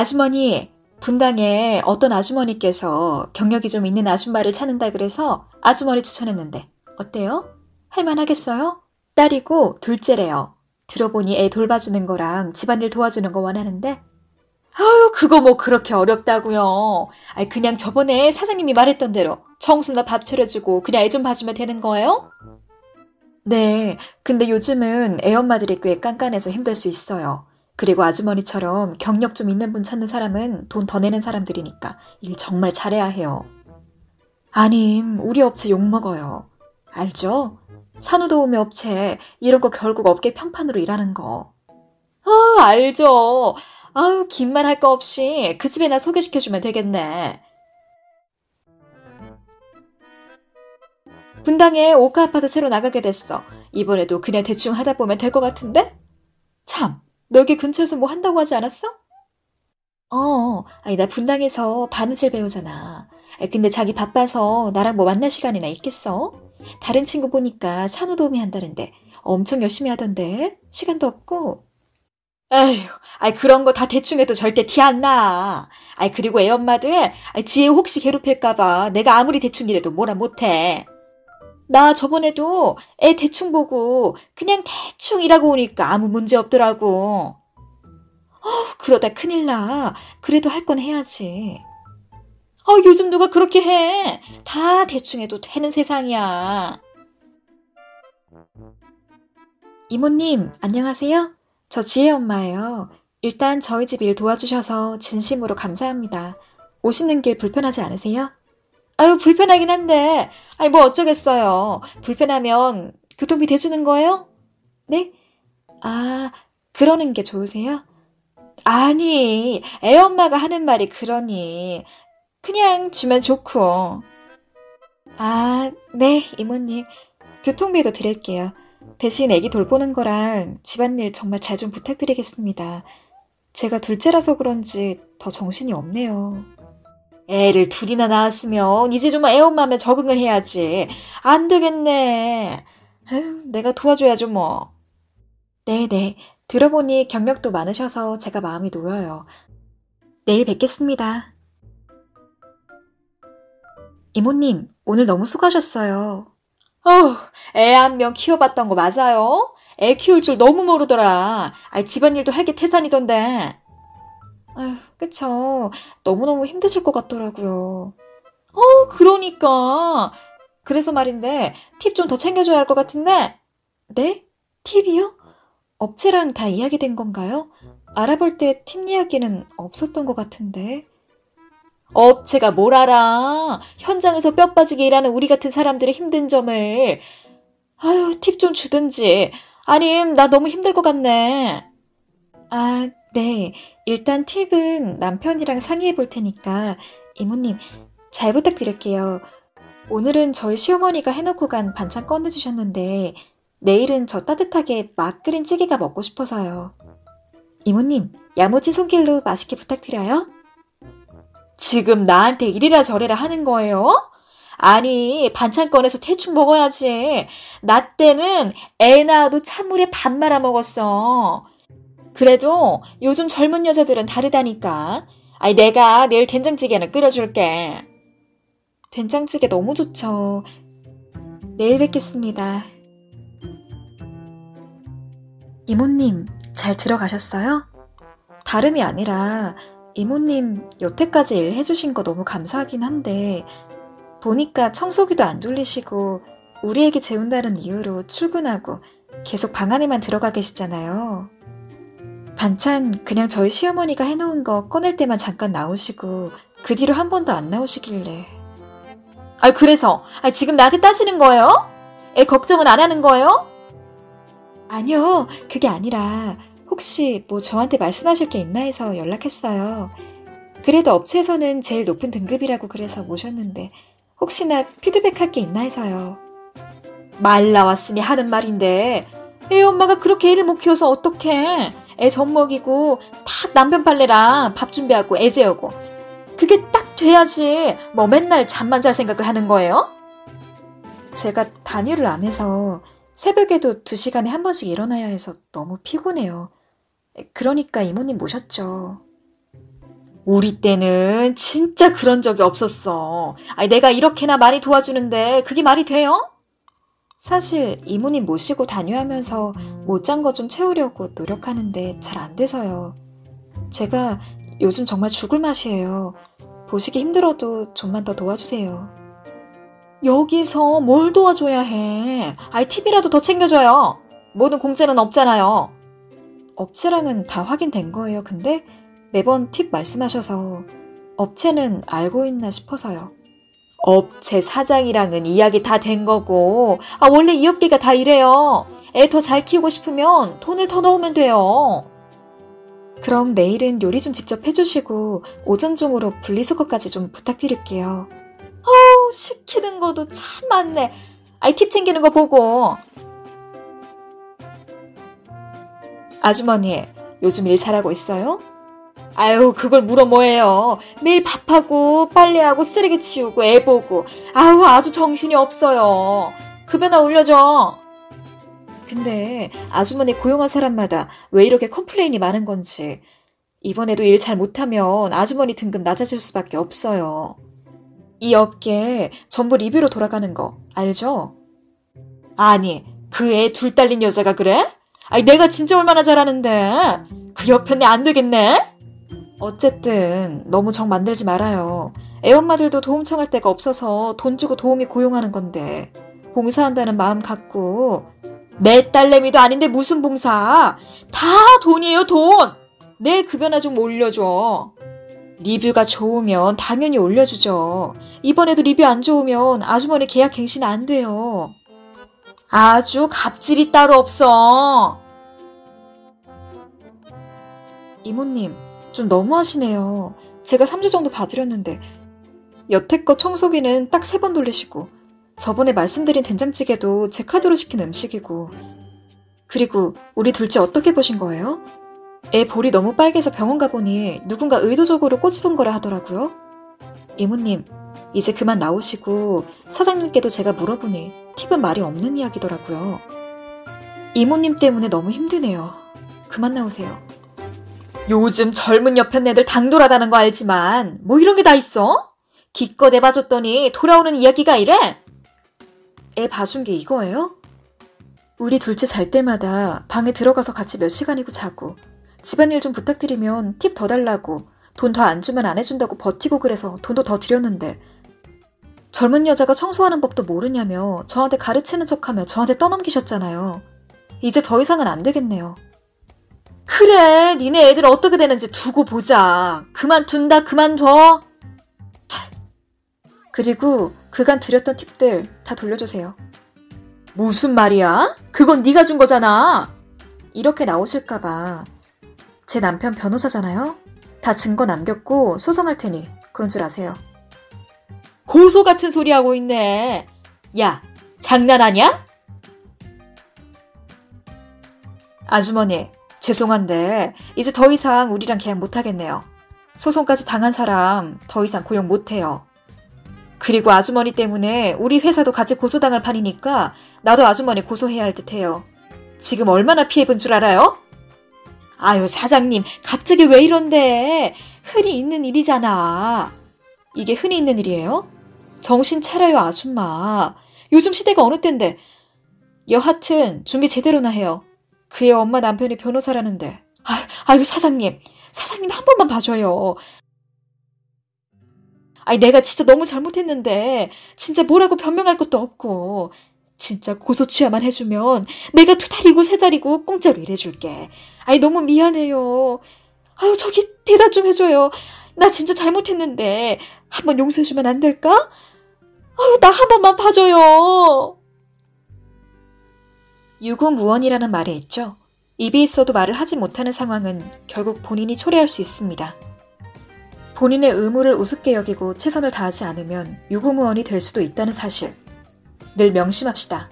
아주머니, 분당에 어떤 아주머니께서 경력이 좀 있는 아줌마를 찾는다 그래서 아주머니 추천했는데 어때요? 할만하겠어요? 딸이고 둘째래요. 들어보니 애 돌봐주는 거랑 집안일 도와주는 거 원하는데 아유 그거 뭐 그렇게 어렵다고요. 아니 그냥 저번에 사장님이 말했던 대로 청소나 밥 차려주고 그냥 애 좀 봐주면 되는 거예요? 네, 근데 요즘은 애 엄마들이 꽤 깐깐해서 힘들 수 있어요. 그리고 아주머니처럼 경력 좀 있는 분 찾는 사람은 돈 더 내는 사람들이니까 일 정말 잘해야 해요. 아님, 우리 업체 욕먹어요. 알죠? 산후도우미 업체, 이런 거 결국 업계 평판으로 일하는 거. 아, 알죠. 아유, 긴 말 할 거 없이 그 집에 나 소개시켜주면 되겠네. 분당에 오카 아파트 새로 나가게 됐어. 이번에도 그냥 대충 하다 보면 될 것 같은데? 참, 너 여기 근처에서 뭐 한다고 하지 않았어? 어, 아니, 나 분당에서 바느질 배우잖아. 근데 자기 바빠서 나랑 뭐 만날 시간이나 있겠어? 다른 친구 보니까 산후 도우미 한다는데 엄청 열심히 하던데 시간도 없고. 에휴, 아이 그런 거 다 대충 해도 절대 티 안 나. 아이 그리고 애 엄마들 아이, 지혜 혹시 괴롭힐까봐 내가 아무리 대충 이래도 뭐라 못해. 나 저번에도 애 대충 보고 그냥 대충 일하고 오니까 아무 문제 없더라고. 어, 그러다 큰일 나. 그래도 할 건 해야지. 어, 요즘 누가 그렇게 해? 다 대충 해도 되는 세상이야. 이모님, 안녕하세요? 저 지혜 엄마예요. 일단 저희 집 일 도와주셔서 진심으로 감사합니다. 오시는 길 불편하지 않으세요? 아유, 불편하긴 한데, 아니, 뭐 어쩌겠어요. 불편하면 교통비 대주는 거예요? 네? 아, 그러는 게 좋으세요? 아니, 애 엄마가 하는 말이 그러니. 그냥 주면 좋고. 아, 네, 이모님. 교통비도 드릴게요. 대신 애기 돌보는 거랑 집안일 정말 잘 좀 부탁드리겠습니다. 제가 둘째라서 그런지 더 정신이 없네요. 애를 둘이나 낳았으면 이제 좀 애엄마면 적응을 해야지. 안 되겠네. 에휴, 내가 도와줘야죠 뭐. 네네. 들어보니 경력도 많으셔서 제가 마음이 놓여요. 내일 뵙겠습니다. 이모님, 오늘 너무 수고하셨어요. 어우, 애 한 명 키워봤던 거 맞아요? 애 키울 줄 너무 모르더라. 아이, 집안일도 할 게 태산이던데. 아휴, 그쵸. 너무너무 힘드실 것 같더라고요. 어, 그러니까. 그래서 말인데, 팁 좀 더 챙겨줘야 할 것 같은데. 네? 팁이요? 업체랑 다 이야기된 건가요? 알아볼 때 팁 이야기는 없었던 것 같은데. 업체가 뭘 알아. 현장에서 뼈 빠지게 일하는 우리 같은 사람들의 힘든 점을. 아유, 팁 좀 주든지. 아님, 나 너무 힘들 것 같네. 아, 네. 일단 팁은 남편이랑 상의해 볼 테니까 이모님 잘 부탁드릴게요. 오늘은 저희 시어머니가 해놓고 간 반찬 꺼내주셨는데 내일은 저 따뜻하게 막 끓인 찌개가 먹고 싶어서요. 이모님, 야무진 손길로 맛있게 부탁드려요. 지금 나한테 이리라 저래라 하는 거예요? 아니, 반찬 꺼내서 대충 먹어야지. 나 때는 애 낳아도 찬물에 밥 말아 먹었어. 그래도 요즘 젊은 여자들은 다르다니까. 아니, 내가 내일 된장찌개는 끓여줄게. 된장찌개 너무 좋죠. 내일 뵙겠습니다. 이모님, 잘 들어가셨어요? 다름이 아니라 이모님 여태까지 일 해주신 거 너무 감사하긴 한데 보니까 청소기도 안 돌리시고 우리 애기 재운다는 이유로 출근하고 계속 방 안에만 들어가 계시잖아요. 반찬 그냥 저희 시어머니가 해놓은 거 꺼낼 때만 잠깐 나오시고 그 뒤로 한 번도 안 나오시길래. 아 그래서 아, 지금 나한테 따지는 거예요? 애 걱정은 안 하는 거예요? 아니요 그게 아니라 혹시 뭐 저한테 말씀하실 게 있나 해서 연락했어요. 그래도 업체에서는 제일 높은 등급이라고 그래서 모셨는데 혹시나 피드백할 게 있나 해서요. 말 나왔으니 하는 말인데 애 엄마가 그렇게 애를 못 키워서 어떡해. 애 젖 먹이고 다 남편 빨래랑 밥 준비하고 애 재우고 그게 딱 돼야지 뭐 맨날 잠만 잘 생각을 하는 거예요? 제가 단위를 안 해서 새벽에도 두 시간에 한 번씩 일어나야 해서 너무 피곤해요. 그러니까 이모님 모셨죠. 우리 때는 진짜 그런 적이 없었어. 아니, 내가 이렇게나 많이 도와주는데 그게 말이 돼요? 사실 이모님 모시고 다녀하면서 못잔 거 좀 채우려고 노력하는데 잘 안 돼서요. 제가 요즘 정말 죽을 맛이에요. 보시기 힘들어도 좀만 더 도와주세요. 여기서 뭘 도와줘야 해? 아이, 팁이라도 더 챙겨줘요. 모든 공짜는 없잖아요. 업체랑은 다 확인된 거예요. 근데 매번 팁 말씀하셔서 업체는 알고 있나 싶어서요. 업체 사장이랑은 이야기 다 된 거고, 아, 원래 이 업계가 다 이래요. 애 더 잘 키우고 싶으면 돈을 더 넣으면 돼요. 그럼 내일은 요리 좀 직접 해주시고, 오전 중으로 분리수거까지 좀 부탁드릴게요. 어우, 시키는 것도 참 많네. 아이, 팁 챙기는 거 보고. 아주머니, 요즘 일 잘하고 있어요? 아유, 그걸 물어 뭐해요. 매일 밥하고, 빨래하고, 쓰레기 치우고, 애 보고. 아우, 아주 정신이 없어요. 급여나 올려줘. 근데 아주머니 고용한 사람마다 왜 이렇게 complain이 많은 건지. 이번에도 일 잘 못하면 아주머니 등급 낮아질 수밖에 없어요. 이 업계 전부 리뷰로 돌아가는 거 알죠? 아니, 그 애 둘 딸린 여자가 그래? 아니, 내가 진짜 얼마나 잘하는데. 그 옆에 내 안 되겠네? 어쨌든 너무 정 만들지 말아요. 애엄마들도 도움 청할 데가 없어서 돈 주고 도움이 고용하는 건데 봉사한다는 마음 갖고 내 딸내미도 아닌데 무슨 봉사? 다 돈이에요 돈. 내 급여나 좀 올려줘. 리뷰가 좋으면 당연히 올려주죠. 이번에도 리뷰 안 좋으면 아주머니 계약 갱신 안 돼요. 아주 갑질이 따로 없어. 이모님, 좀 너무하시네요. 제가 3주 정도 봐드렸는데 여태껏 청소기는 딱 세 번 돌리시고 저번에 말씀드린 된장찌개도 제 카드로 시킨 음식이고 그리고 우리 둘째 어떻게 보신 거예요? 애 볼이 너무 빨개서 병원 가보니 누군가 의도적으로 꼬집은 거라 하더라고요. 이모님, 이제 그만 나오시고 사장님께도 제가 물어보니 팁은 말이 없는 이야기더라고요. 이모님 때문에 너무 힘드네요. 그만 나오세요. 요즘 젊은 여편 애들 당돌하다는 거 알지만 뭐 이런 게 다 있어? 기껏 애 봐줬더니 돌아오는 이야기가 이래? 애 봐준 게 이거예요? 우리 둘째 잘 때마다 방에 들어가서 같이 몇 시간이고 자고 집안일 좀 부탁드리면 팁 더 달라고 돈 더 안 주면 안 해준다고 버티고 그래서 돈도 더 드렸는데 젊은 여자가 청소하는 법도 모르냐며 저한테 가르치는 척하며 저한테 떠넘기셨잖아요. 이제 더 이상은 안 되겠네요. 그래, 니네 애들 어떻게 되는지 두고 보자. 그만둔다, 그만둬. 참. 그리고 그간 드렸던 팁들 다 돌려주세요. 무슨 말이야? 그건 네가 준 거잖아. 이렇게 나오실까봐. 제 남편 변호사잖아요. 다 증거 남겼고 소송할 테니 그런 줄 아세요. 고소 같은 소리 하고 있네. 야, 장난하냐? 아주머니, 죄송한데 이제 더 이상 우리랑 계약 못하겠네요. 소송까지 당한 사람 더 이상 고용 못해요. 그리고 아주머니 때문에 우리 회사도 같이 고소당할 판이니까 나도 아주머니 고소해야 할 듯해요. 지금 얼마나 피해본 줄 알아요? 아유 사장님 갑자기 왜 이런데 흔히 있는 일이잖아. 이게 흔히 있는 일이에요? 정신 차려요 아줌마. 요즘 시대가 어느 때인데. 여하튼 준비 제대로나 해요. 그의 엄마 남편이 변호사라는데. 아, 아유, 사장님. 사장님 한 번만 봐줘요. 아니, 내가 진짜 너무 잘못했는데, 진짜 뭐라고 변명할 것도 없고, 진짜 고소 취하만 해주면 내가 두 달이고 세 달이고 공짜로 일해줄게. 아니, 너무 미안해요. 아유, 저기 대답 좀 해줘요. 나 진짜 잘못했는데, 한번 용서해주면 안 될까? 아유, 나 한 번만 봐줘요. 유구무원이라는 말이 있죠. 입이 있어도 말을 하지 못하는 상황은 결국 본인이 초래할 수 있습니다. 본인의 의무를 우습게 여기고 최선을 다하지 않으면 유구무원이 될 수도 있다는 사실. 늘 명심합시다.